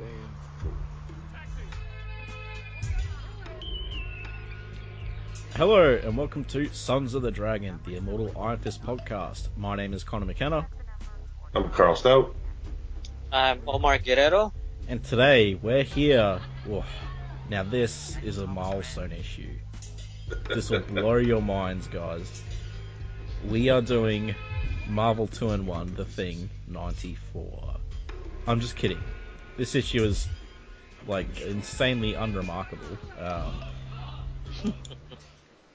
damn fool. Hello and welcome to Sons of the Dragon, the Immortal Iron Fist podcast. My name is Connor McKenna, I'm Carl Stout. I'm Omar Guerrero. and today we're here. Whoa, now this is a milestone issue. This will blow your minds, guys. We are doing Marvel 2 in 1, The Thing 94. I'm just kidding. This issue is like insanely unremarkable. Um,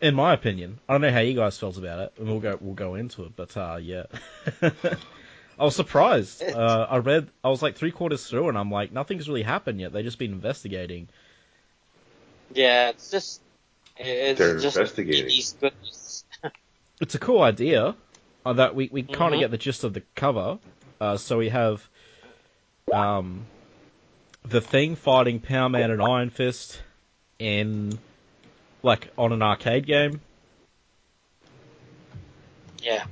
in my opinion, I don't know how you guys felt about it, and we'll go we'll go into it. But uh, yeah, I was surprised. Uh, I read, I was like three quarters through, and I'm like, nothing's really happened yet. They've just been investigating. Yeah, it's just it's They're just investigating. It's a cool idea. Uh, that we we kind of Mhm. get the gist of the cover. Uh, so we have um, the thing fighting Power Man and Iron Fist in like on an arcade game. Yeah,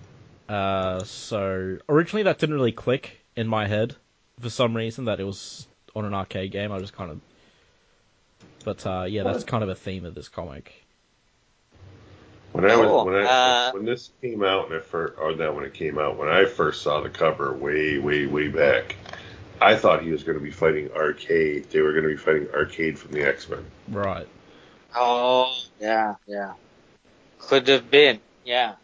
Uh, so originally that didn't really click in my head for some reason that it was on an arcade game. I just kind of, but uh, yeah, that's kind of a theme of this comic. When I was Oh, when I uh, when this came out and I first or that when it came out when I first saw the cover way way way back, I thought he was going to be fighting Arcade. They were going to be fighting Arcade from the X Men. Right. oh yeah, yeah. Could have been. Yeah,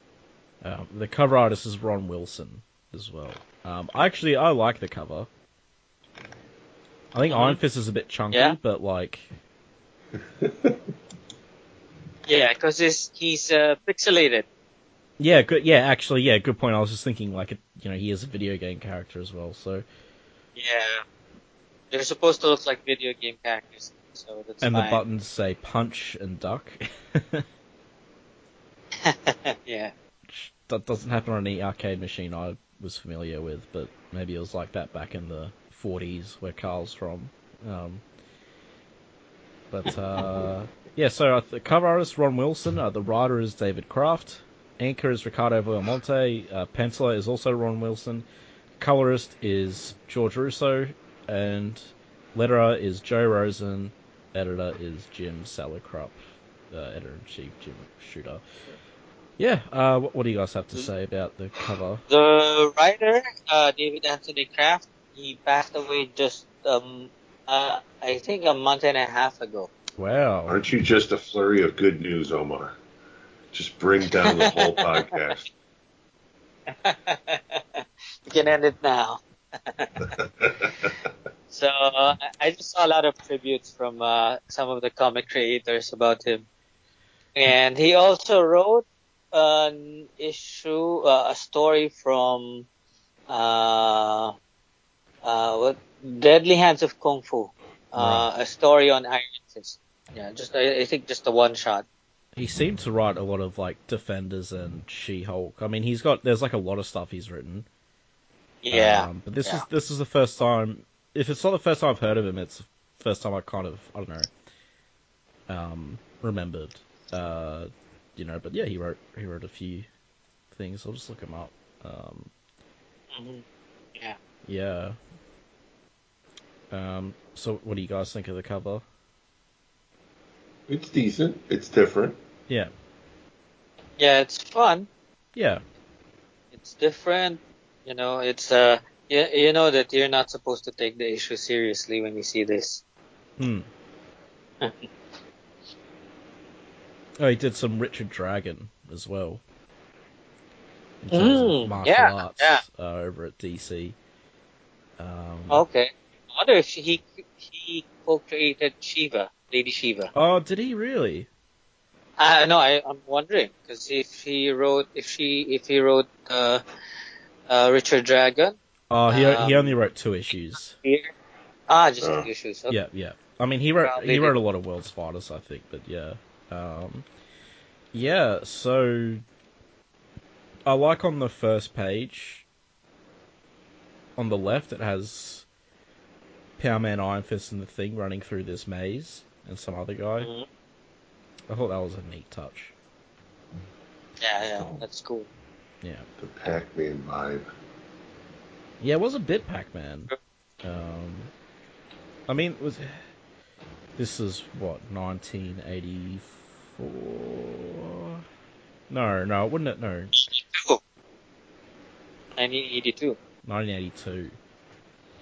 Um, the cover artist is Ron Wilson as well. Um, actually, I like the cover. I think. Iron Fist is a bit chunky, Yeah. but like, yeah, because he's he's uh, pixelated. yeah, good. Yeah, actually, yeah, good point. I was just thinking like, it, you know, he is a video game character as well, so. Yeah, they're supposed to look like video game characters, so that's And the buttons say punch and duck. yeah, that doesn't happen on any arcade machine I was familiar with, but maybe it was like that back in the 40s where Carl's from. Um, but uh, yeah, so uh, the cover artist Ron Wilson, uh, the writer is David Kraft, inker is Ricardo Villamonte, uh, penciler is also Ron Wilson, colorist is George Roussos, and letterer is Joe Rosen, editor is Jim Salicrup, uh, editor in chief Jim Shooter. Yeah, uh, what, what do you guys have to say about the cover? the writer uh, David Anthony Kraft he passed away just um uh, I think a month and a half ago. Wow. Aren't you just a flurry of good news, Omar? Just bring down the whole podcast. we can end it now. So uh, I just saw a lot of tributes from uh, some of the comic creators about him, and he also wrote an issue, uh, a story from uh, uh, what Deadly Hands of Kung Fu, uh, a story on Iron Fist. Yeah, just I, I think just a one shot. He seemed to write a lot of like Defenders and She-Hulk. I mean, he's got there's like a lot of stuff he's written. Yeah, Um, but this yeah. is this is the first time. If it's not the first time I've heard of him, it's the first time I kind of I don't know. Um, remembered. Uh, you know, but yeah, he wrote he wrote a few things. I'll just look him up. Um, Mhm. yeah. yeah. Um, so what do you guys think of the cover? It's decent. It's different. Yeah. Yeah, it's fun. Yeah. It's different. You know, it's uh, you, you know that you're not supposed to take the issue seriously when you see this. Hmm. Oh, he did some Richard Dragon as well. In terms Mm, of martial yeah, arts yeah. Uh, over at DC. Um, Okay. I wonder if he he co-created Shiva, Lady Shiva. oh, did he really? Uh, no, I, I'm wondering because if he wrote, if she, if he wrote uh, uh, Richard Dragon Oh, he he Um, only wrote two issues. here, ah, just Uh, two issues. Okay. Yeah, yeah. I mean, he wrote Probably he wrote did. a lot of World's Fighters, I think, but yeah. Um, yeah, so I like on the first page. On the left, it has Power Man, Iron Fist, and the Thing running through this maze, and some other guy. Mhm. I thought that was a neat touch. Yeah, yeah, that's cool. Yeah, The Pac-Man vibe. yeah, it was a bit Pac-Man. Um, I mean, was this is what 1984? No, no, wouldn't it? No, 1982. 1982.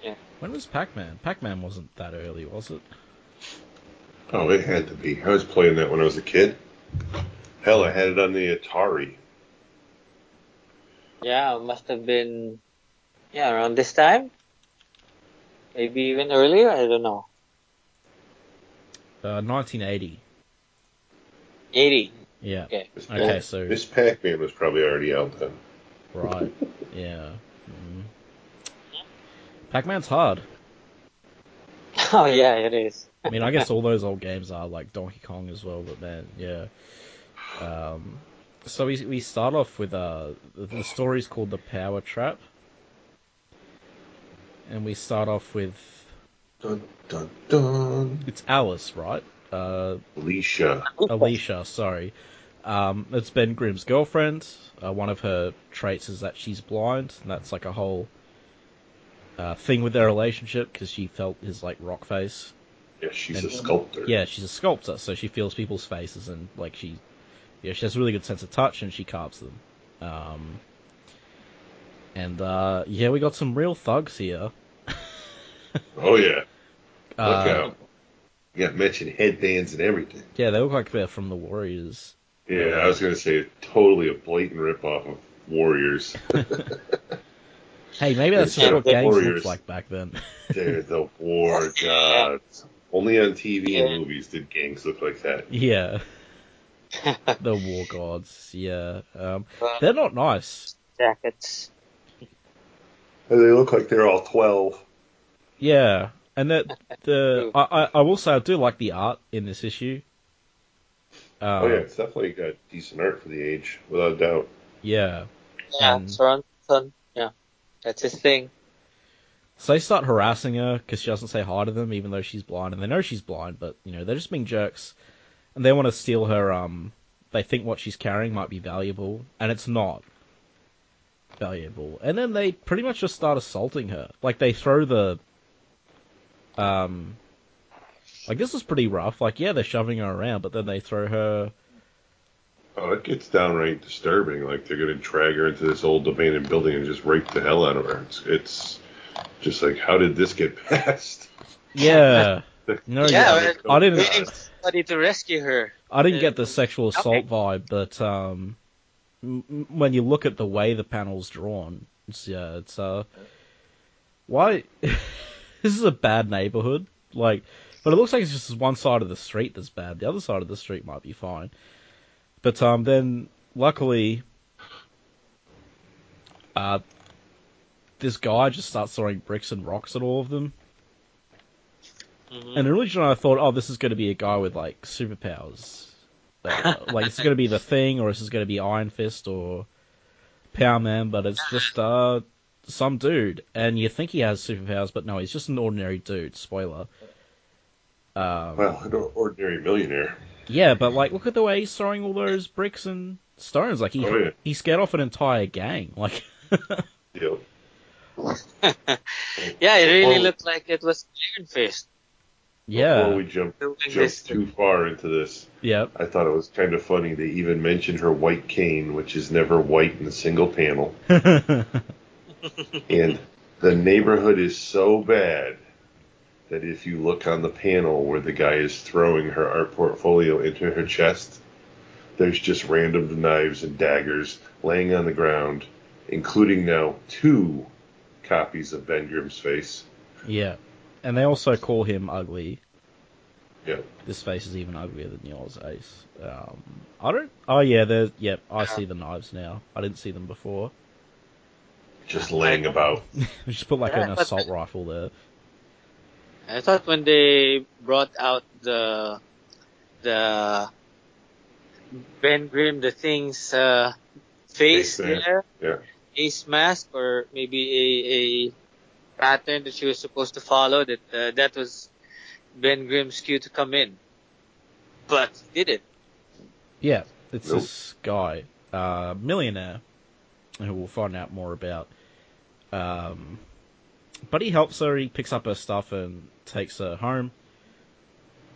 Yeah. When was Pac-Man? Pac-Man wasn't that early, was it? Oh, it had to be. I was playing that when I was a kid. Hell, I had it on the Atari. Yeah, it must have been yeah around this time. Maybe even earlier. I don't know. Uh, 1980. 80. Yeah. Okay. This Okay, Pac- so- this Pac-Man was probably already out then. Right. yeah. Mm. Pac-Man's hard. Oh yeah, it is. I mean, I guess all those old games are like Donkey Kong as well, but man, yeah. Um, so we we start off with uh the, the story's called the Power Trap, and we start off with Dun dun dun. it's Alice, right? Uh, Alicia. Alicia, sorry. Um, it's Ben Grimm's girlfriend. Uh, one of her traits is that she's blind, and that's like a whole uh, thing with their relationship because she felt his like rock face. Yeah, she's And- a sculptor. Yeah, she's a sculptor, so she feels people's faces and like she, yeah, she has a really good sense of touch and she carves them. Um, and uh, yeah, we got some real thugs here. Oh yeah. Look Uh, out. You got mentioned headbands and everything. Yeah, they look like they're from the Warriors. Yeah, I was gonna say totally a blatant ripoff of Warriors. Hey, maybe that's just what gangs Warriors. looked like back then. They're the war gods. Only on TV Yeah. and movies did gangs look like that. yeah, the war gods. Yeah, um, they're not nice. jackets. And they look like they're all twelve. Yeah, and that the I, I I will say I do like the art in this issue. Um, oh yeah, it's definitely got decent art for the age, without a doubt. yeah. Yeah, And- Soren. Yeah, that's his thing. So they start harassing her because she doesn't say hi to them, even though she's blind, and they know she's blind, but you know they're just being jerks, and they want to steal her. Um, they think what she's carrying might be valuable, and it's not valuable. And then they pretty much just start assaulting her. Like they throw the, um, like this is pretty rough. Like yeah, they're shoving her around, but then they throw her. Oh, it gets downright disturbing. Like they're gonna drag her into this old abandoned building and just rape the hell out of her. It's, it's just like, how did this get passed? Yeah, no, Yeah, yeah, I didn't. Waiting for somebody to rescue her. I didn't get the sexual assault okay. vibe, but um, m- m- when you look at the way the panel's drawn, it's yeah, it's uh, why this is a bad neighborhood, like, but it looks like it's just one side of the street that's bad. The other side of the street might be fine, but um, then luckily, uh, this guy just starts throwing bricks and rocks at all of them. Mhm. And originally I thought, oh, this is going to be a guy with like superpowers. Uh, like this is going to be the thing, or this is going to be Iron Fist or Power Man, but it's just uh some dude, and you think he has superpowers, but no, he's just an ordinary dude. Spoiler. Um, Well, an ordinary millionaire. yeah, but like, look at the way he's throwing all those bricks and stones. Like he Oh, yeah. he scared off an entire gang. Like, You know, Yeah, it really Well- looked like it was Iron Fist yeah, Before we jump jump too far into this, yeah, I thought it was kind of funny. They even mentioned her white cane, which is never white in a single panel. And the neighborhood is so bad that if you look on the panel where the guy is throwing her art portfolio into her chest, there's just random knives and daggers laying on the ground, including now two copies of Ben Grimm's face. yeah. And they also call him ugly. Yeah. This face is even uglier than yours, Ace. Um, I don't. Oh yeah, there's. Yep, I see the knives now. I didn't see them before. Just laying about. Just put like Yeah, an but- assault rifle there. I thought when they brought out the the Ben Grimm, the thing's uh, face Face there, yeah. face mask, or maybe a, a pattern that she was supposed to follow, that uh, that was Ben Grimm's cue to come in. But did it? Yeah, it's Nope. this guy, uh, millionaire, who we'll find out more about. Um, but he helps her. He picks up her stuff and takes her home.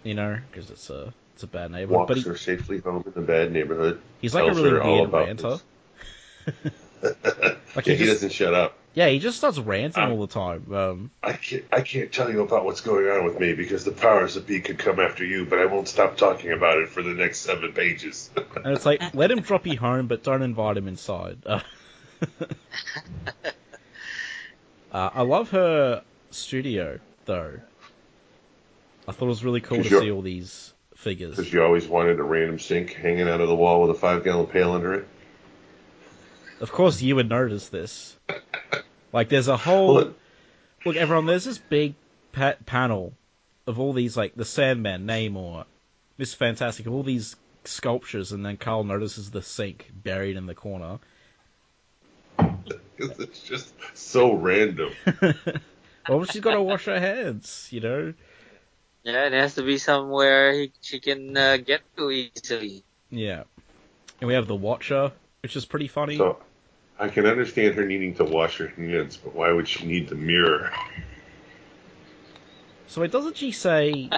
You know, because it's a it's a bad neighborhood. Walks But he, her safely home in the bad neighborhood. he's like a tells really her all weird about ranter. Like yeah, he he just- doesn't shut up. Yeah, he just starts ranting Um, all the time. Um, I can't, I can't tell you about what's going on with me because the powers that be could come after you, but I won't stop talking about it for the next seven pages. and it's like, let him drop you home, but don't invite him inside. Uh, I love her studio, though. I thought it was really cool to see all these figures. Because you always wanted a random sink hanging out of the wall with a five gallon pail under it. Of course, you would notice this. Like, there's a whole. Well, Look, everyone, there's this big pa- panel of all these, like, the Sandman, Namor, Miss Fantastic, all these sculptures, and then Carl notices the sink buried in the corner. it's just so random. well, she's got to wash her hands, you know? Yeah, it has to be somewhere he, she can uh, get to easily. Yeah. And we have the Watcher, which is pretty funny. So I can understand her needing to wash her hands, but why would she need the mirror? So wait, doesn't she say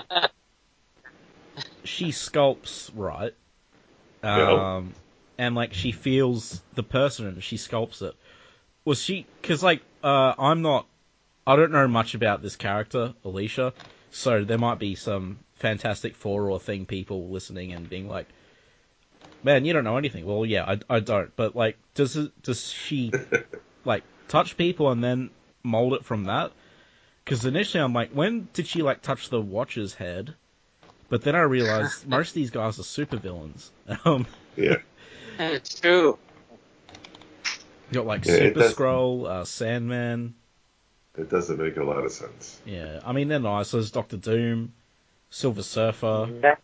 she sculpts right? Um, and like she feels the person and she sculpts it. Was she? Because like uh, I'm not, I don't know much about this character, Alicia. So there might be some Fantastic Four or thing people listening and being like, "Man, you don't know anything." Well, yeah, I, I don't. But like, does it, does she like touch people and then mold it from that? Because initially I'm like, when did she like touch the Watcher's head? But then I realized most of these guys are supervillains. Um, Yeah. It's true. you got like Yeah, Super does- Skrull, uh, Sandman. It doesn't make a lot of sense. Yeah, I mean they're nice. There's Doctor Doom, Silver Surfer. That's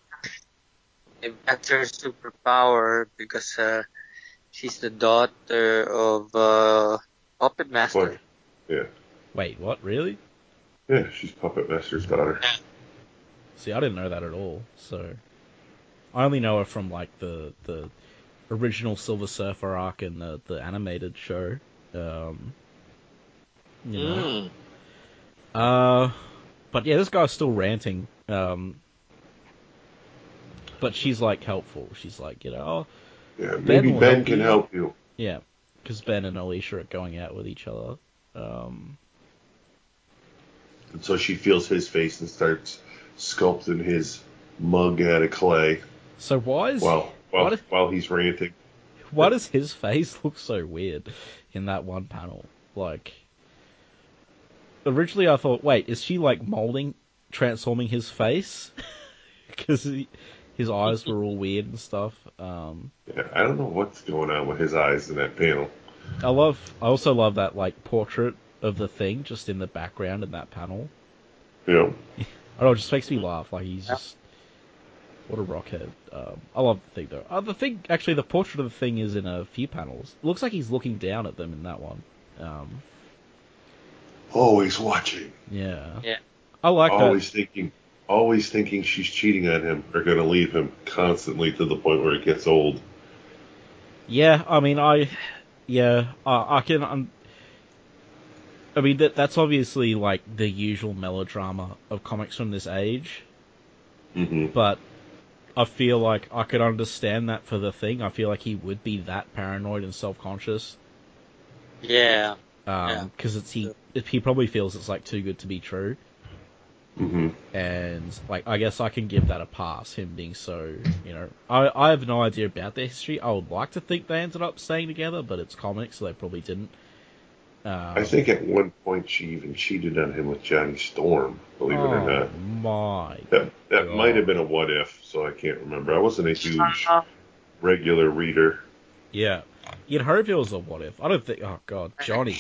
her superpower because uh, she's the daughter of uh, Puppet Master. Like, yeah. Wait, what? Really? Yeah, she's Puppet Master's daughter. See, I didn't know that at all. So I only know her from like the the original Silver Surfer arc in the the animated show. Um, you know. Mm. Uh, but yeah, this guy's still ranting. Um, but she's like helpful. She's like, you know, oh, Yeah, maybe Ben help can help you. yeah, because Ben and Alicia are going out with each other. Um, And so she feels his face and starts sculpting his mug out of clay so why is while while, while he's ranting. why does his face look so weird in that one panel? Like, originally I thought, wait, is she like molding, transforming his face? Because his eyes were all weird and stuff. Um, Yeah, I don't know what's going on with his eyes in that panel. I love. I also love that like portrait of the thing just in the background in that panel. You know, I don't know, it just makes me laugh. Like he's just what a rockhead. Um, I love the thing though. Uh, the thing, actually, the portrait of the thing is in a few panels. It looks like he's looking down at them in that one. Um, always watching, yeah. Yeah. I like always thinking, always thinking she's cheating on him or going to leave him constantly to the point where it gets old. Yeah, I mean, I, yeah, I, I can. Um, I mean, that that's obviously like the usual melodrama of comics from this age. hmm but I feel like I could understand that for the thing. I feel like he would be that paranoid and self-conscious Yeah. Yeah. because it's he he probably feels it's like too good to be true, hmm and like I guess I can give that a pass. Him being so you know I I have no idea about their history. I would like to think they ended up staying together, but it's comics, so they probably didn't. Uh, I think at one point she even cheated on him with Johnny Storm. Believe it or oh not, my that that God. might have been a what if. So I can't remember. I wasn't a huge regular reader. yeah. You'd hope it was a what if. I don't think. Oh god, Johnny,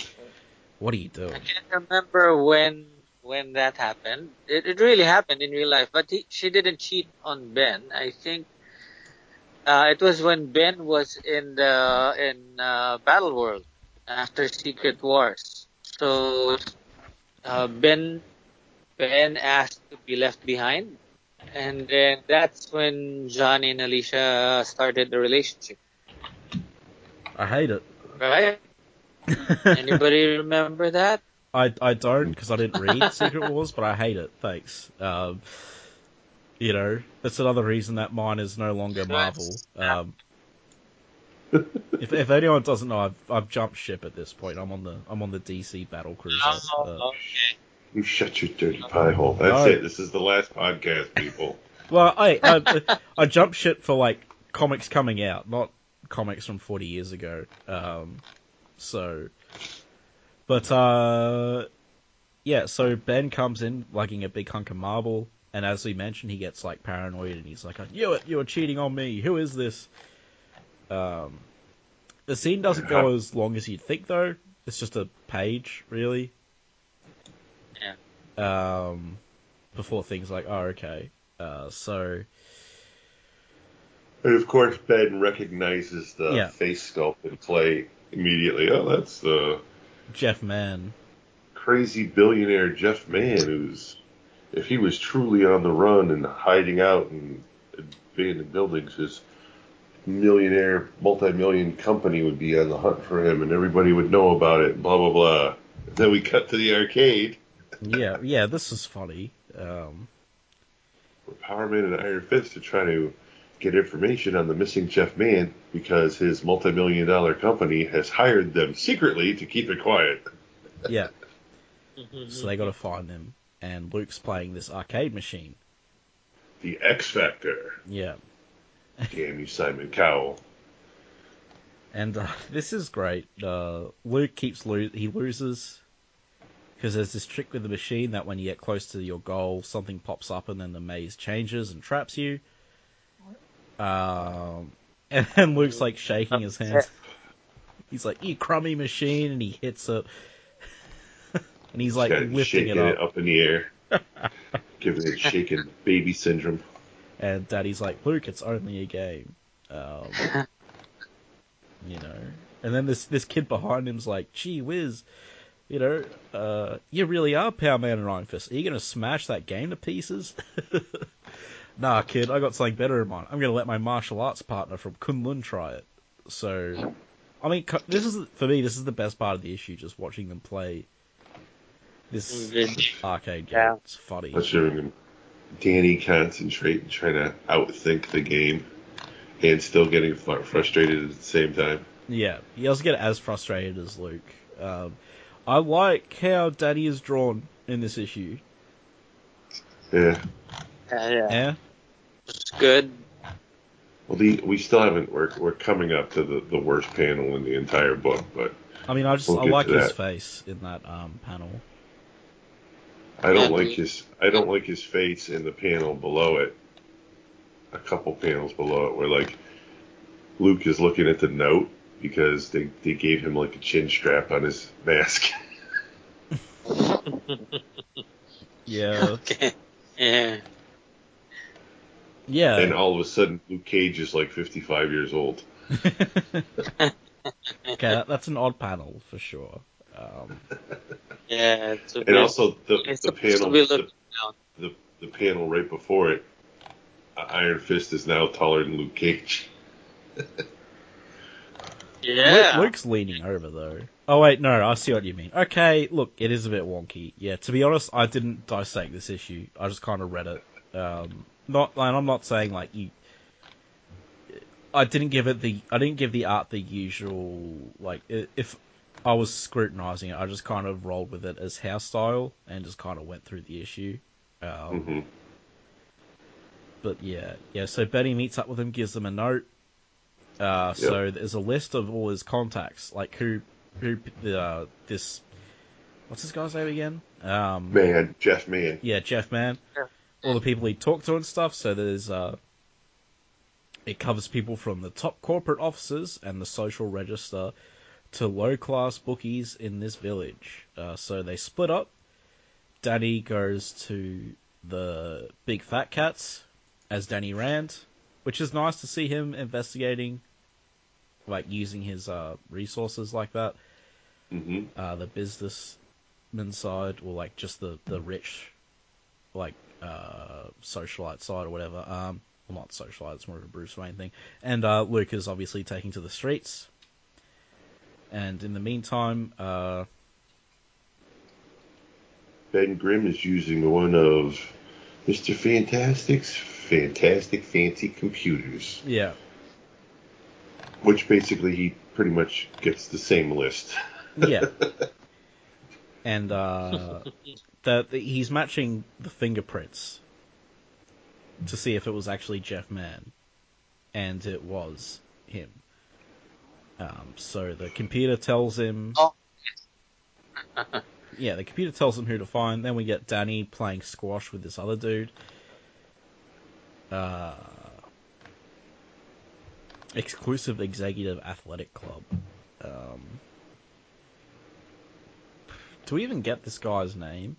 what are you doing? I can't remember when when that happened. It, it really happened in real life, but he, she didn't cheat on Ben. I think uh, it was when Ben was in the in uh, Battle World after Secret Wars. So uh, Ben Ben asked to be left behind, and then that's when Johnny and Alicia started the relationship. I hate it. Right? Anybody remember that? I I don't because I didn't read Secret Wars, but I hate it. Thanks. Um, you know, that's another reason that mine is no longer Marvel. Um, if if anyone doesn't know, I've I've jumped ship at this point. I'm on the I'm on the DC Battle Cruiser. Oh, Uh, okay. You shut your dirty pie hole. That's No. it. This is the last podcast, people. well, I, I I jumped ship for like comics coming out, not comics from 40 years ago. Um, so, but uh, yeah. So Ben comes in lugging a big hunk of marble, and as we mentioned, he gets like paranoid, and he's like, "I knew it! You were cheating on me. Who is this?" Um, the scene doesn't go as long as you'd think, though. It's just a page, really. Yeah. Um, before things like, oh, okay. Uh, so And of course, Ben recognizes the Yeah. face sculpt and clay immediately. Oh, that's the Jeff Mann. crazy billionaire Jeff Mann, who's, if he was truly on the run and hiding out in abandoned buildings, his millionaire, multi-million company would be on the hunt for him, and everybody would know about it. Blah blah blah. Then we cut to the arcade Yeah, yeah, this is funny. Um, Power Man and Iron Fist to try to get information on the missing Jeff Mann because his multi-million dollar company has hired them secretly to keep it quiet. yeah, Mhm. so they got to find him, and Luke's playing this arcade machine. The X Factor. Yeah, Damn you, Simon Cowell. and uh, this is great. Uh, Luke keeps lo- he loses because there's this trick with the machine that when you get close to your goal, something pops up and then the maze changes and traps you. Um, and then Luke's like shaking his hands. He's like, "You crummy machine," and he hits it. and he's like Got lifting shaking it up. in the air. Giving it shaking baby syndrome. And Danny's like, Luke, it's only a game. Um, you know. And then this this kid behind him's like, gee whiz, you know, uh, you really are Power Man and Iron Fist. Are you gonna smash that game to pieces? Nah, kid, I got something better in mind. I'm gonna let my martial arts partner from Kunlun try it. So, I mean, this is for me. This is the best part of the issue, just watching them play this arcade game. Yeah. It's funny. Let's Danny concentrate and try to outthink the game and still getting frustrated at the same time. Yeah, he doesn't get as frustrated as Luke. Um, I like how Danny is drawn in this issue. Yeah. Yeah, yeah. Yeah, It's good. Well, the, we still haven't. We're, we're coming up to the, the worst panel in the entire book, but I mean, I just We'll I like his that. face in that um, panel. I don't like his. I don't like his face in the panel below it. A couple panels below it, where like Luke is looking at the note because they they gave him like a chin strap on his mask. Yeah, Okay. Yeah. Yeah. and all of a sudden Luke Cage is like 55 years old. okay, that, that's an odd panel for sure. Um, Yeah. It's a And bit, also the, it's the supposed panel the, the, the panel right before it, uh, Iron Fist is now taller than Luke Cage. Yeah. Luke, Luke's leaning over though. Oh wait, no, I see what you mean. Okay, look, it is a bit wonky. Yeah, to be honest, I didn't dissect this issue. I just kind of read it. Um, not, and I'm not saying like you. I didn't give it the. I didn't give the art the usual like. If I was scrutinizing it, I just kind of rolled with it as house style and just kind of went through the issue. Um, hmm but yeah, yeah. So Betty meets up with him, gives them a note. Uh, So there's a list of all his contacts, like who, who, uh, this, what's this guy's name again? Um, Man, Jeff Mann. yeah, Jeff Mann. Yeah. All the people he talked to and stuff. So there's, uh, it covers people from the top corporate offices and the social register to low class bookies in this village. Uh, so they split up. Danny goes to the big fat cats as Danny Rand, which is nice to see him investigating, like using his uh, resources like that. hmm Uh, the businessman side, or like just the the rich, like uh, socialite side or whatever. Um, well, not socialite; it's more of a Bruce Wayne thing. And uh, Luke is obviously taking to the streets. And in the meantime, uh, Ben Grimm is using one of Mr. Fantastic's fantastic fancy computers, Yeah. which basically he pretty much gets the same list. Yeah. and uh, the, he's matching the fingerprints to see if it was actually Jeff Mann, and it was him. Um, so the computer tells him. Oh. yeah, the computer tells him who to find. Then we get Danny playing squash with this other dude. Uh, exclusive executive athletic club. Um, do we even get this guy's name?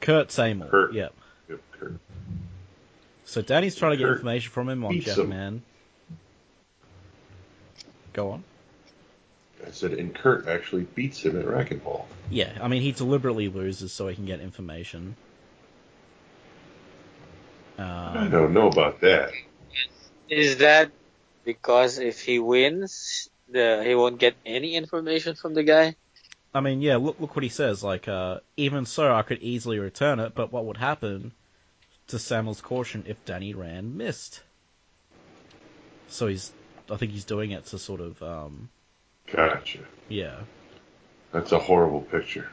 Kurt Seymour. Kurt. Yep. Yep, Kurt. So Danny's trying to get Kurt information from him on beats Jeff him. Mann. Go on. I said, and Kurt actually beats him at racquetball. Yeah, I mean he deliberately loses so he can get information. I Um, don't know about that. Is that because if he wins, the he won't get any information from the guy? I mean, yeah, look look what he says. Like, uh, even so, I could easily return it, but what would happen to Samuel's caution if Danny Rand missed? So he's, I think he's doing it to sort of, um, Gotcha. yeah. That's a horrible picture.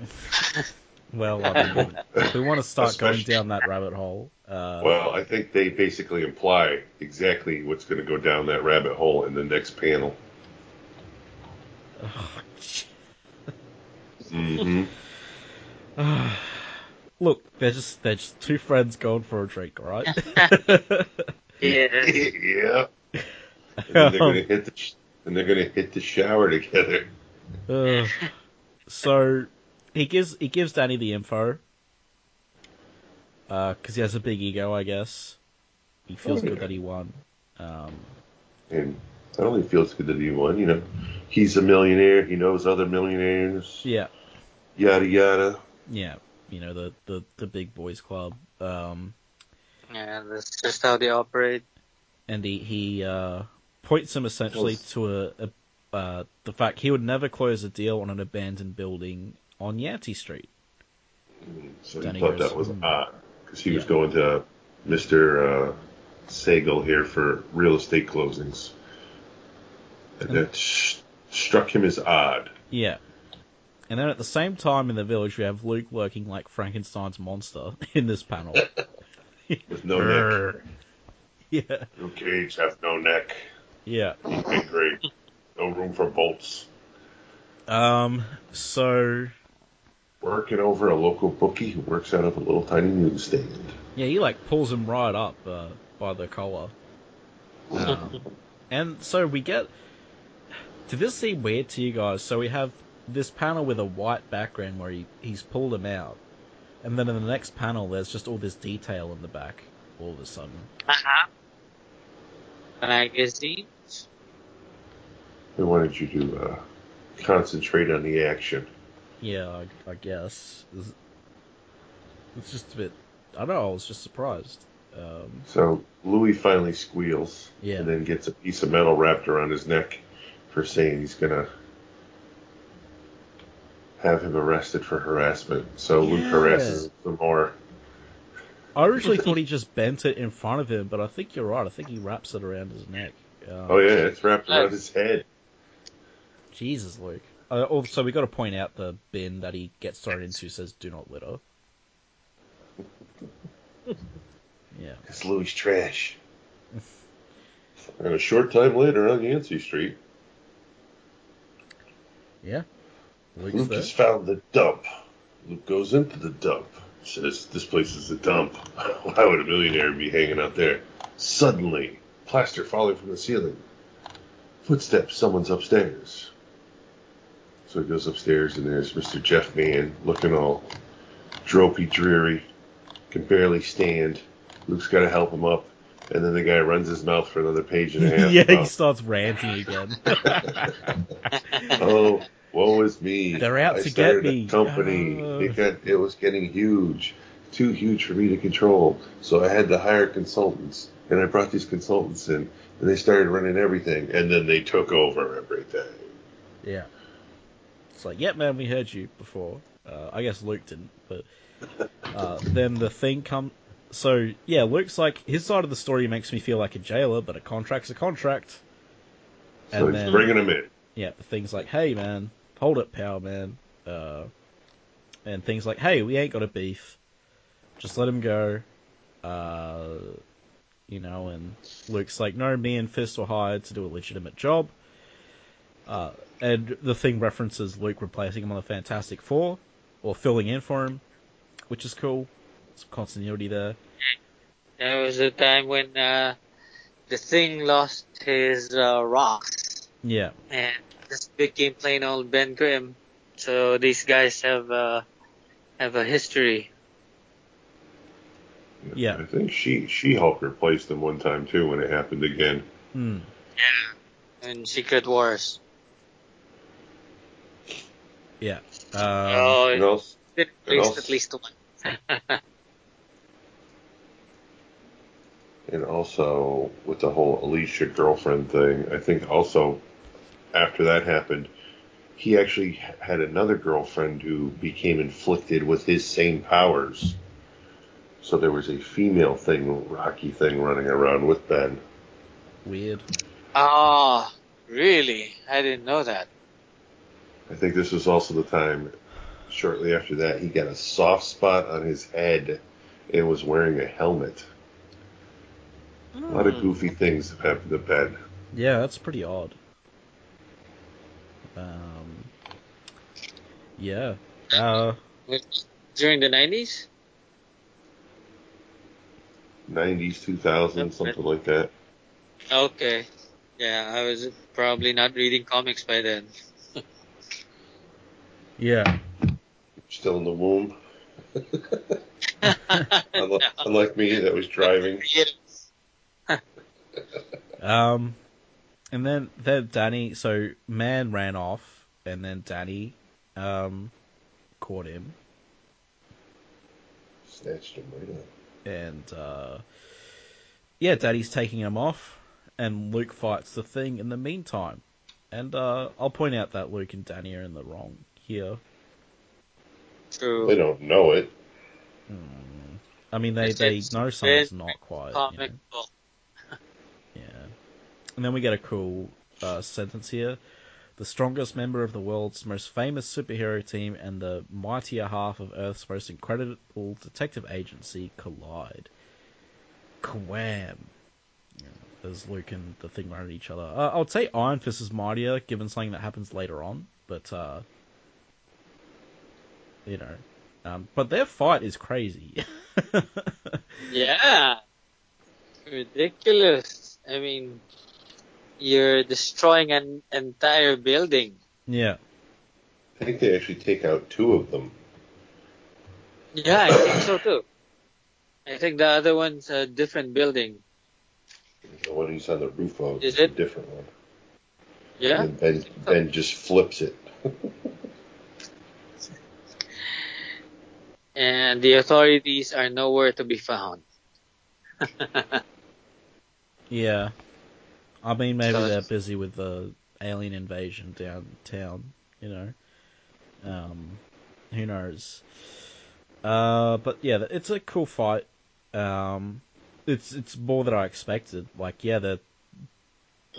Well, I mean, if we want to start going down that rabbit hole. Uh, Well, I think they basically imply exactly what's going to go down that rabbit hole in the next panel. Hmm look, they're just they're just two friends going for a drink, right? Yeah. yeah. And they're going to hit the sh- and they're going to hit the shower together. Ugh. so he gives he gives Danny the info because he has a big ego, I guess. He feels Oh, yeah. good that he won. Um, And not only feels good to he won, you know, he's a millionaire. He knows other millionaires. yeah, Yada yada. yeah, you know the the, the big boys club. Um, Yeah, that's just how they operate. and he he uh, points him essentially Yes. to a, a uh, the fact he would never close a deal on an abandoned building on Yancey Street. So Danny he thought goes, that was "Hmm." odd because he was going to Mr. Uh, Sagal here for real estate closings. And that sh- struck him as odd. Yeah. And then at the same time in the village, we have Luke working like Frankenstein's monster in this panel. With no neck. Yeah, No cage, have no neck. yeah. Great. No room for bolts. Um, so Working over a local bookie who works out of a little tiny newsstand. yeah, he like pulls him right up uh, by the collar. Um, and so we get. Did this seem weird to you guys? So we have this panel with a white background where he, he's pulled him out, and then in the next panel, there's just all this detail in the back. All of a sudden, Uh-huh. Magazine? They wanted you to uh, concentrate on the action. Yeah, I, I guess. It's, it's just a bit. I don't know, I was just surprised. Um, So Louis finally squeals Yeah. and then gets a piece of metal wrapped around his neck for saying he's gonna have him arrested for harassment. So Luke harasses him more. I originally thought he just bent it in front of him, but I think you're right. I think he wraps it around his neck. Um, Oh yeah, it's wrapped around his head. Jesus, Luke. Uh, also, we got to point out the bin that he gets thrown into says "Do not litter." Yeah. It's Louis trash. and a short time later on Yancey Street, Yeah. Luke's Luke there. has found the dump. Luke goes into the dump. Says, This place is a dump. Why would a millionaire be hanging out there? Suddenly, plaster falling from the ceiling. Footsteps, someone's upstairs. So he goes upstairs, and there's Mr. Jeff Mann looking all dropey, dreary, can barely stand. Luke's got to help him up. And then the guy runs his mouth for another page and a half. yeah, he starts ranting again. oh, woe is me. They're out I to started get a me. company. Oh. It, got, it was getting huge, too huge for me to control. So I had to hire consultants, and I brought these consultants in, and they started running everything, and then they took over everything. yeah. It's like, yeah, man, we heard you before. Uh, I guess Luke didn't, but uh, then the thing come. So yeah, Luke's like his side of the story makes me feel like a jailer, but a contract's a contract. So And he's then- bringing him in. Yeah, the things like, hey man, hold up, power man, uh, and things like, hey, we ain't got a beef, just let him go. Uh, you know, and Luke's like, no, me and Fist were hired to do a legitimate job. Uh, and the thing references Luke replacing him on the Fantastic Four, or filling in for him, which is cool. Some continuity there. There was a time when uh, the thing lost his uh, rocks, Yeah, and this became plain old Ben Grimm. So these guys have uh, have a history. Yeah. I think she She Hulk replaced him one time too when it happened again. hmm. in Secret Wars. yeah. Um, oh, And also, it and replaced also- at least one. and also with the whole Alicia girlfriend thing, I think also after that happened, he actually had another girlfriend who became inflicted with his same powers. So there was a female thing, Rocky thing running around with Ben. weird. Ah, really? I didn't know that. I think this was also the time, shortly after that, he got a soft spot on his head and was wearing a helmet. A lot of Hmm. goofy things have happened to Ben. Yeah, that's pretty odd. Um, yeah. Uh, During the nineties? 90s, 2000s, something like that. Okay. Yeah, I was probably not reading comics by then. yeah. Still in the womb. unlike, unlike me, that was driving. Um, and then then Danny. So Mann ran off, and then Danny, um, caught him, Snatched him right up. and uh, yeah, Danny's taking him off, and Luke fights the thing in the meantime. And uh, I'll point out that Luke and Danny are in the wrong here. They don't know it. Hmm. I mean, they, It's- they it's know something's not quite. You know. book. And then we get a cool uh, sentence here. The strongest member of the world's most famous superhero team and the mightier half of Earth's most incredible detective agency collide. Quam. Yeah, as Luke and the thing run at each other. Uh, I would say Iron Fist is mightier, given something that happens later on, but, uh, you know. Um, but their fight is crazy. Yeah. Ridiculous. I mean, you're destroying an entire building. yeah. I think they actually take out two of them. Yeah, I think so too. I think the other one's a different building. The one he's on the roof of Is is a it? different one. Yeah? And then Ben, ben just flips it. And the authorities are nowhere to be found. Yeah. I mean, maybe So they're busy with the alien invasion downtown, you know. Um, who knows? Uh, but yeah, it's a cool fight. Um, it's it's more than I expected. Like, yeah, the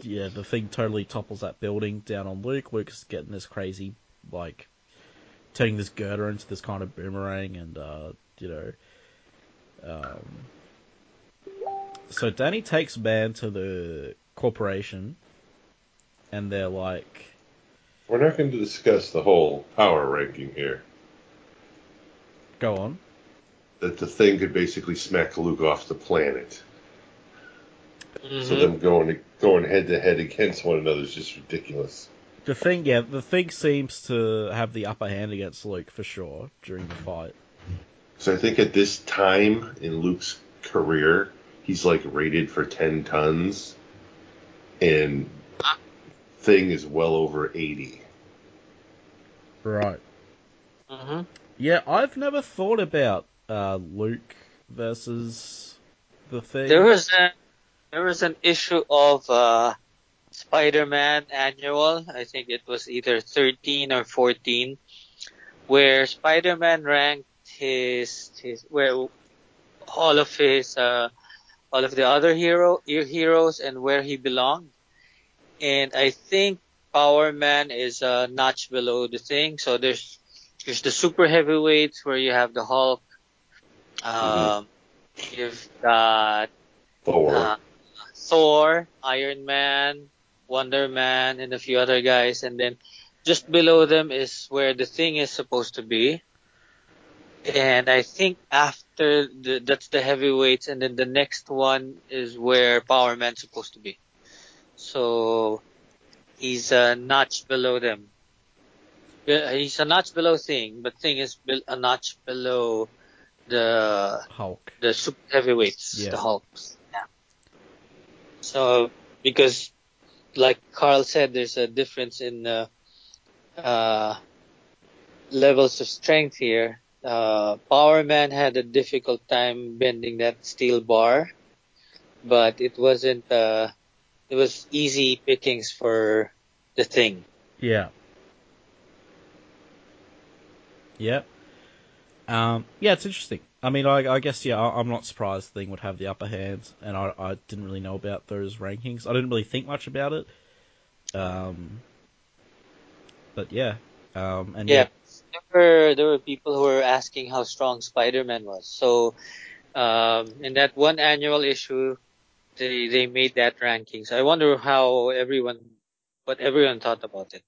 yeah the thing totally topples that building down on Luke. Luke's getting this crazy, like, turning this girder into this kind of boomerang, and uh, you know, um, so Danny takes Mann to the corporation, and they're like, We're not going to discuss the whole power ranking here. "Go on." That the thing could basically smack Luke off the planet. So Mhm. them going going head to head against one another is just ridiculous. The thing, yeah, the thing seems to have the upper hand against Luke for sure during the fight. So I think at this time in Luke's career, he's like rated for 10 tons, and Thing is well over 80. Right. Mhm. Yeah, I've never thought about uh, Luke versus the thing. There was a there was an issue of uh, Spider-Man annual. I think it was either 13 or 14, where Spider-Man ranked his his where all of his uh, all of the other hero heroes and where he belonged. And I think Power Man is a notch below the thing. So there's there's the super heavyweights where you have the Hulk. Um, you've got Thor. uh, Thor, Iron Man, Wonder Man, and a few other guys. And then just below them is where the thing is supposed to be. And I think after the, that's the heavyweights, and then the next one is where Power Man's supposed to be. So he's a notch below them. He's a notch below Thing, but Thing is a notch below the Hulk. the super heavyweights, Yeah. the Hulks. Yeah. So because, like Carl said, there's a difference in uh, uh, levels of strength here. Uh, Power Man had a difficult time bending that steel bar, but it wasn't. Uh, it was easy pickings for the thing. Yeah. Yeah. Um, yeah, it's interesting. I mean, I, I guess, yeah, I, I'm not surprised the Thing would have the upper hand, and I, I didn't really know about those rankings. I didn't really think much about it. Um, but yeah. Um, and Yeah, there were there were people who were asking how strong Spider-Man was. So, um, in that one annual issue, they they made that ranking. So I wonder how everyone, what everyone thought about it.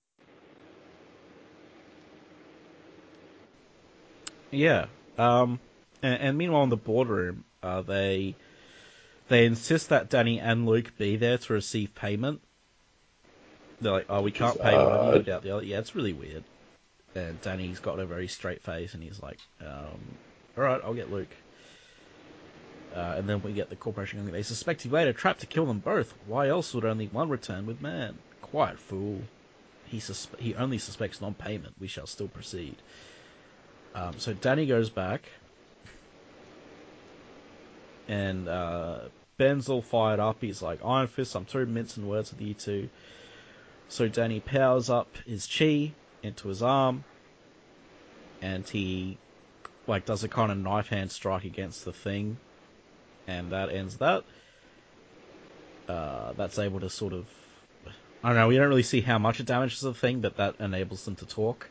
Yeah. Um, and, and meanwhile, in the boardroom, uh, they they insist that Danny and Luke be there to receive payment. They're like, "Oh, we can't is pay one of you without the other." Yeah, it's really weird. And Danny's got a very straight face, and he's like, um, "All right, I'll get Luke." Uh, and then we get the corporation going. They suspect he laid a trap to kill them both. Why else would only one return with Mann? Quiet fool. He sus- he only suspects non-payment. We shall still proceed. Um, so Danny goes back, and uh, Ben's all fired up. He's like, Iron Fist, I'm through mincing words with you two. So Danny powers up his chi into his arm, and he like does a kind of knife hand strike against the thing, and that ends that. Uh, that's able to sort of, I don't know. We don't really see how much it damages the thing, but that enables them to talk.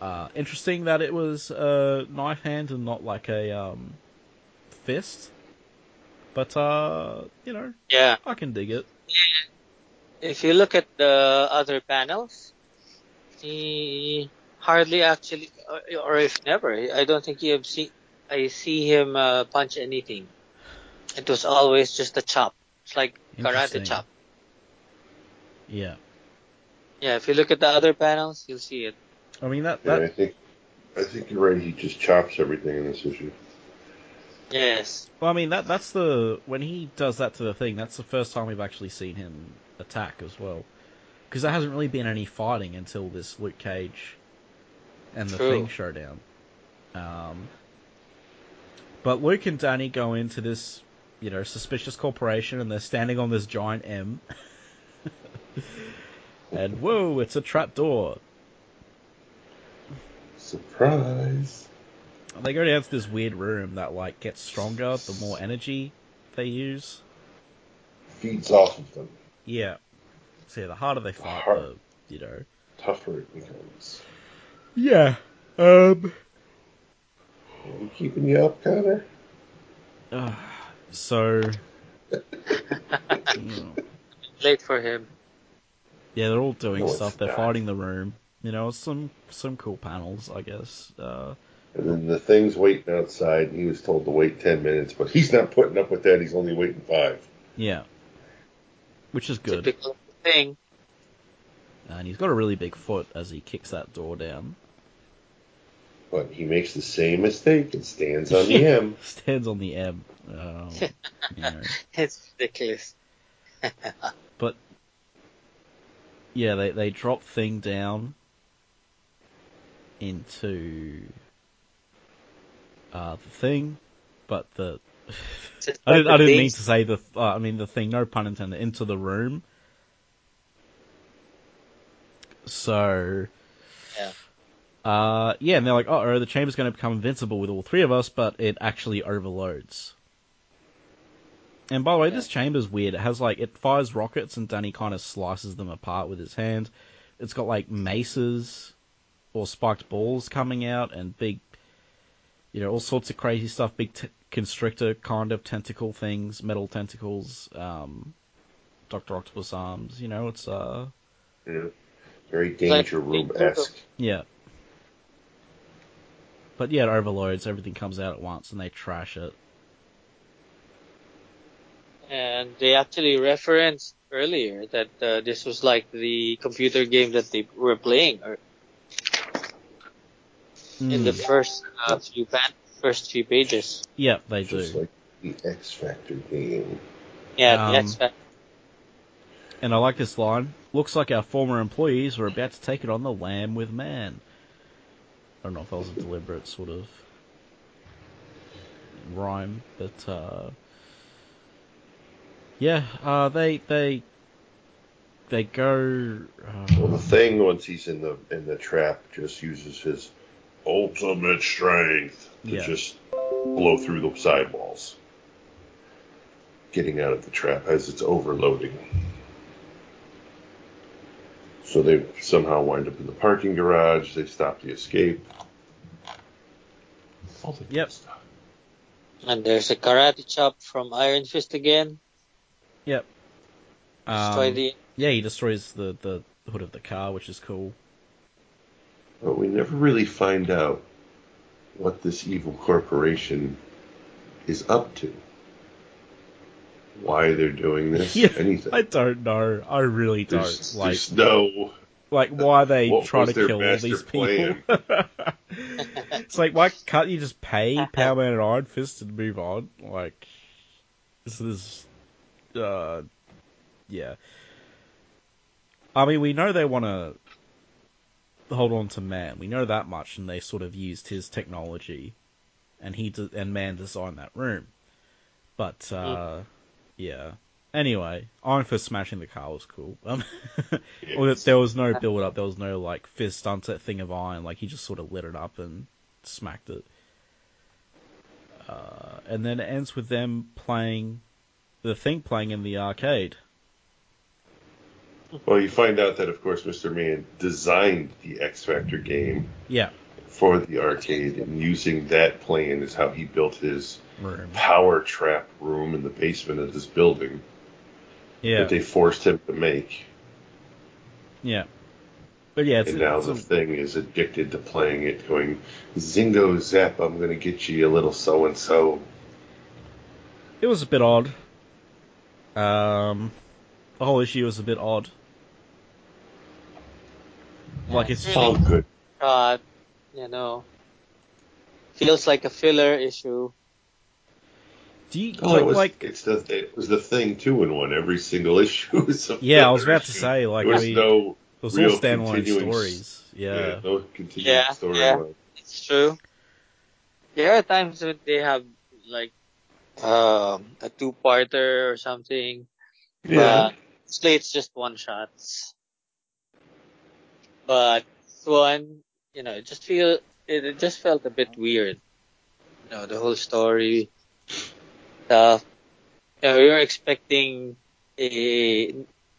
Uh, interesting that it was a knife hand and not like a um, fist. But uh, you know, Yeah, I can dig it. if you look at the other panels, he hardly actually, or- or if never, I don't think you have seen. I see him uh, punch anything. It was always just a chop. It's like karate chop. Yeah, Yeah, if you look at the other panels, you'll see it. I mean that Yeah, I think I think you're right. He just chops everything in this issue. Yes. Well, I mean that that's the when he does that to the thing. That's the first time we've actually seen him attack as well, because there hasn't really been any fighting until this Luke Cage and the True. Thing showdown. Um, but Luke and Danny go into this, you know, suspicious corporation, and they're standing on this giant M. and whoa, it's a trap door. Surprise! They go down to this weird room that like gets stronger the more energy they use. Feeds off of them. Yeah. So yeah, the harder they fight, Har- the you know. Tougher it becomes. Yeah. Um. Are we keeping you up, Connor? Uh, so. you Late for him. yeah, they're all doing No, it's stuff. They're not. fighting the room. You know, some some cool panels, I guess. Uh, And then the thing's waiting outside, and he was told to wait ten minutes, but he's not putting up with that. He's only waiting five. yeah. Which is good. Typical thing. And he's got a really big foot as he kicks that door down. But he makes the same mistake and stands on the M. Stands on the M. Um, you know. It's ridiculous. But yeah, they they drop thing down into uh, the thing, but the I didn't, I didn't mean to say the uh, I mean the thing, no pun intended, into the room, So, Yeah. uh, yeah, and they're like, oh, the chamber's going to become invincible with all three of us, but it actually overloads. And by the way, Yeah. this chamber's weird. It has like it fires rockets, and Danny kind of slices them apart with his hand. It's got like maces or spiked balls coming out, and big, you know, all sorts of crazy stuff. Big t- constrictor kind of tentacle things, metal tentacles, um, Doctor Octopus arms. You know, it's uh, Yeah. Very danger room esque. yeah. But yeah, it overloads. Everything comes out at once, and they trash it. And they actually referenced earlier that uh, this was like the computer game that they were playing or in the Mm. first uh, few pan- first few pages. Yeah, they do. Like the X Factor game. Yeah, Um, the X Factor. And I like this line. Looks like our former employees were about to take it on the lamb with Mann. I don't know if that was a deliberate sort of rhyme, but uh, yeah, uh, they they they go. Well, the Uh, thing once he's in the in the trap just uses his ultimate strength to Yeah. just blow through the sidewalls, getting out of the trap as it's overloading. So they somehow wind up in the parking garage. They stop the escape. All the Yep. stuff. And there's a karate chop from Iron Fist again. yep. Destroy Um, the yeah, he destroys the the hood of the car, which is cool. But we never really find out what this evil corporation is up to. Why they're doing this, Yeah, anything. I don't know. I really don't there's, like there's no. like why they What try to kill all master these people. it's like why can't you just pay Power Man and Iron Fist and move on? Like this is uh yeah. I mean we know they wanna hold on to Mann. We know that much and they sort of used his technology and he de- and Mann designed that room. But uh yeah. Anyway, Iron Fist smashing the car was cool. Um, Yes. there was no build up. There was no like fist sunset thing of iron. Like he just sort of lit it up and smacked it. Uh, and then it ends with them playing the thing playing in the arcade. Well, you find out that, of course, Mr. Mann designed the X Factor game Yeah, for the arcade, and using that plan is how he built his room. power trap room in the basement of this building Yeah, that they forced him to make. yeah. But yeah, it's, and now it's the a- thing is addicted to playing it, going, Zingo Zap, I'm going to get you a little so and so. it was a bit odd. Um, the whole issue was a bit odd. Like it's really- Oh, good. God, you know, feels like a filler issue. Do you Oh, like, it was, like it's the, it was the thing two in one. Every single issue was Yeah, I was filler about to say, like, there was we- no it was all real standalone continuing stories. yeah, Yeah, no continuing Yeah, storyline. yeah. It's true. There are times when they have like um, a two-parter or something, Yeah. but mostly it's just one shots. But this one, you know, it just feel it, it just felt a bit weird. You know, the whole story You know, we were expecting a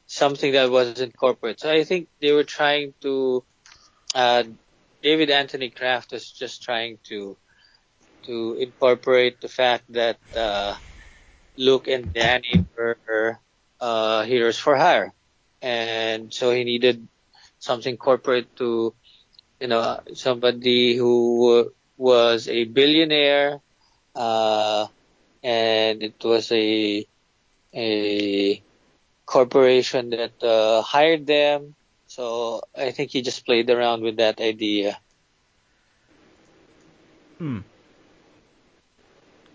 something that wasn't corporate. So I think they were trying to. Uh, David Anthony Kraft was just trying to to incorporate the fact that uh, Luke and Danny were uh, heroes for hire, and so he needed something corporate to, you know, somebody who was a billionaire, uh, and it was a a corporation that uh, hired them. So I think he just played around with that idea. hmm.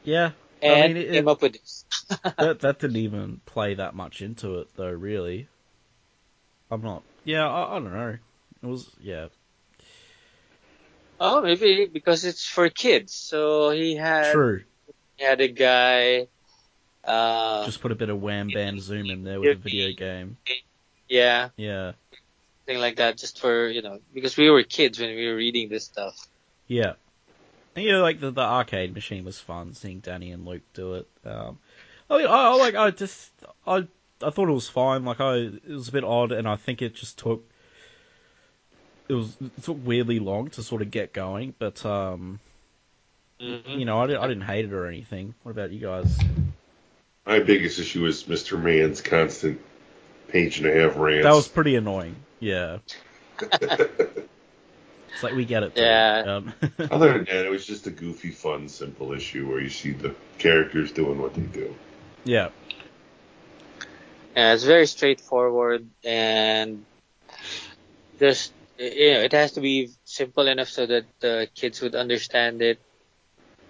Yeah, I And mean, it- came up with this. that that didn't even play that much into it though. Really, I'm not. Yeah, I, I don't know. It was yeah, Oh, maybe because it's for kids. So he had true. Had a guy. Uh, Just put a bit of wham bam zoom in there with a video game. yeah, Yeah, something like that, just for you know, because we were kids when we were reading this stuff. Yeah. And, you know, like the, the arcade machine was fun, seeing Danny and Luke do it. Um, I, mean, I, I like, I just, I, I thought it was fine. Like, I, it was a bit odd, and I think it just took, it was, it took weirdly long to sort of get going, but, um, Mm-hmm. you know, I, didn't, I didn't hate it or anything. What about you guys? My biggest issue is Mr. Mann's constant page and a half rants. That was pretty annoying. Yeah. It's like we get it. Too. Yeah. Um, Other than that, it was just a goofy, fun, simple issue where you see the characters doing what they do. yeah. Yeah, it's very straightforward and just you know, it has to be simple enough so that the kids would understand it. And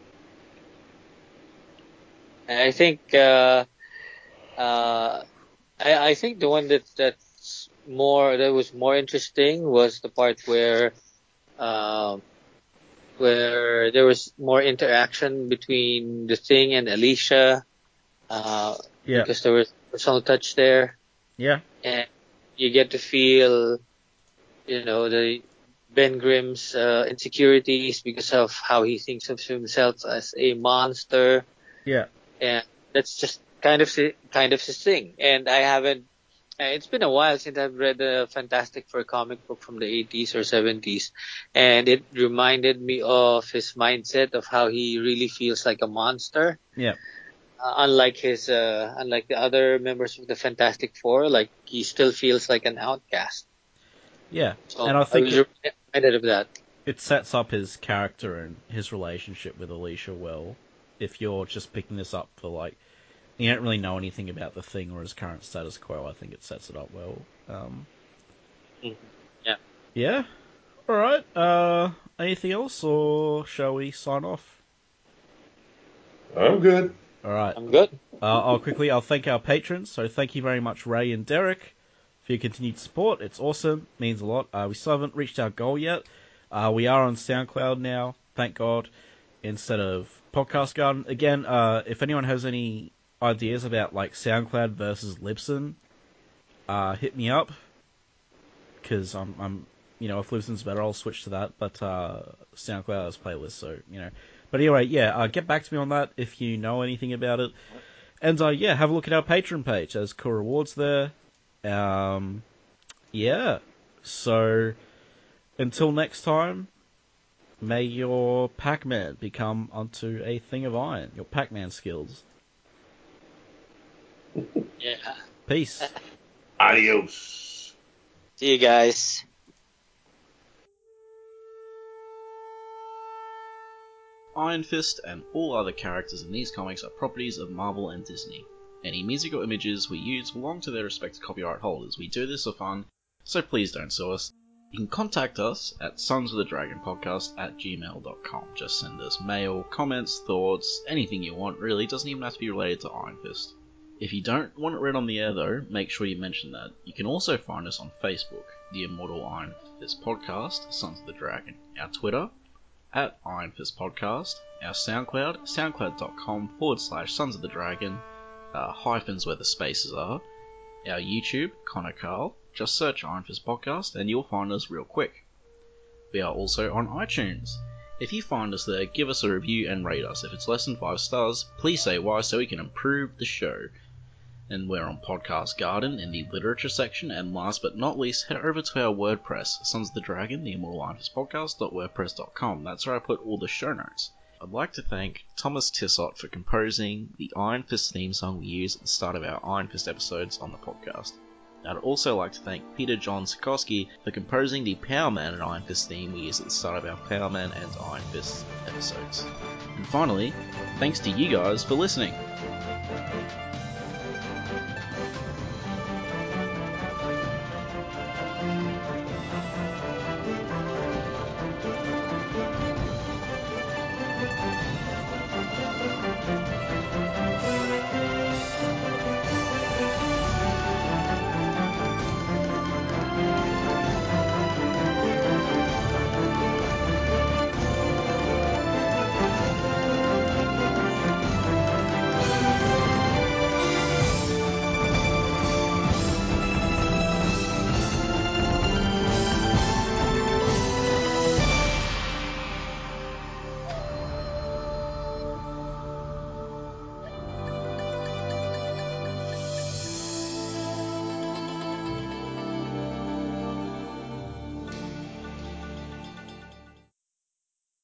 I think uh, uh, I, I think the one that that's more that was more interesting was the part where um, where there was more interaction between the thing and Alicia. Uh, Yeah. because there was personal touch there Yeah. and you get to feel, you know, the Ben Grimm's uh, insecurities because of how he thinks of himself as a monster, Yeah. And that's just kind of kind of his thing. And I haven't. uh, It's been a while since I've read a Fantastic Four comic book from the 80s or 70s, and it reminded me of his mindset of how he really feels like a monster Yeah. uh, unlike his uh, unlike the other members of the Fantastic Four, like he still feels like an outcast. Yeah. So And I think was it- reminded of that. it sets up his character and his relationship with Alicia well. If you're just picking this up for like, you don't really know anything about the thing or his current status quo, I think it sets it up well. Um, Mhm. Yeah. Yeah. All right. Uh, anything else, or shall we sign off? I'm good. All right. I'm good. Uh, I'll quickly, I'll thank our patrons. So thank you very much, Ray and Derek, for your continued support. It's awesome, means a lot. Uh, we still haven't reached our goal yet. Uh, we are on SoundCloud now, thank God, instead of Podcast Garden. Again, uh, if anyone has any ideas about like SoundCloud versus Libsyn, uh, hit me up because I'm, I'm, you know, if Libsyn's better, I'll switch to that. But uh, SoundCloud has playlists, so you know. But anyway, yeah, uh, get back to me on that if you know anything about it. And uh, yeah, have a look at our Patreon page. There's cool rewards there. Um, yeah. So until next time, may your Pac-Man become unto a thing of iron. Your Pac-Man skills. Yeah. Peace. Adios. See you guys. Iron Fist and all other characters in these comics are properties of Marvel and Disney. Any music or images we use belong to their respective copyright holders. We do this for fun, so please don't sue us. You can contact us at sons of the dragon podcast at gmail.com. Just send us mail, comments, thoughts, anything you want really, doesn't even have to be related to Iron Fist. If you don't want it read on the air though, make sure you mention that. You can also find us on Facebook, the Immortal Iron Fist Podcast, Sons of the Dragon, our Twitter, at Iron Fist Podcast, our SoundCloud, soundcloud.com forward slash Sons of the Dragon, uh, hyphens where the spaces are, our YouTube, Connor Carl, just search Iron Fist Podcast and you'll find us real quick. We are also on iTunes. If you find us there, give us a review and rate us. If it's less than 5 stars, please say why so we can improve the show. And we're on Podcast Garden in the literature section. And last but not least, head over to our WordPress, Sons of the Dragon, the Immortal Iron Fist Podcast.wordpress.com. That's where I put all the show notes. I'd like to thank Thomas Tissot for composing the Iron Fist theme song we use at the start of our Iron Fist episodes on the podcast. I'd also like to thank Peter John Sikorsky for composing the Power Man and Iron Fist theme we use at the start of our Power Man and Iron Fist episodes. And finally, thanks to you guys for listening.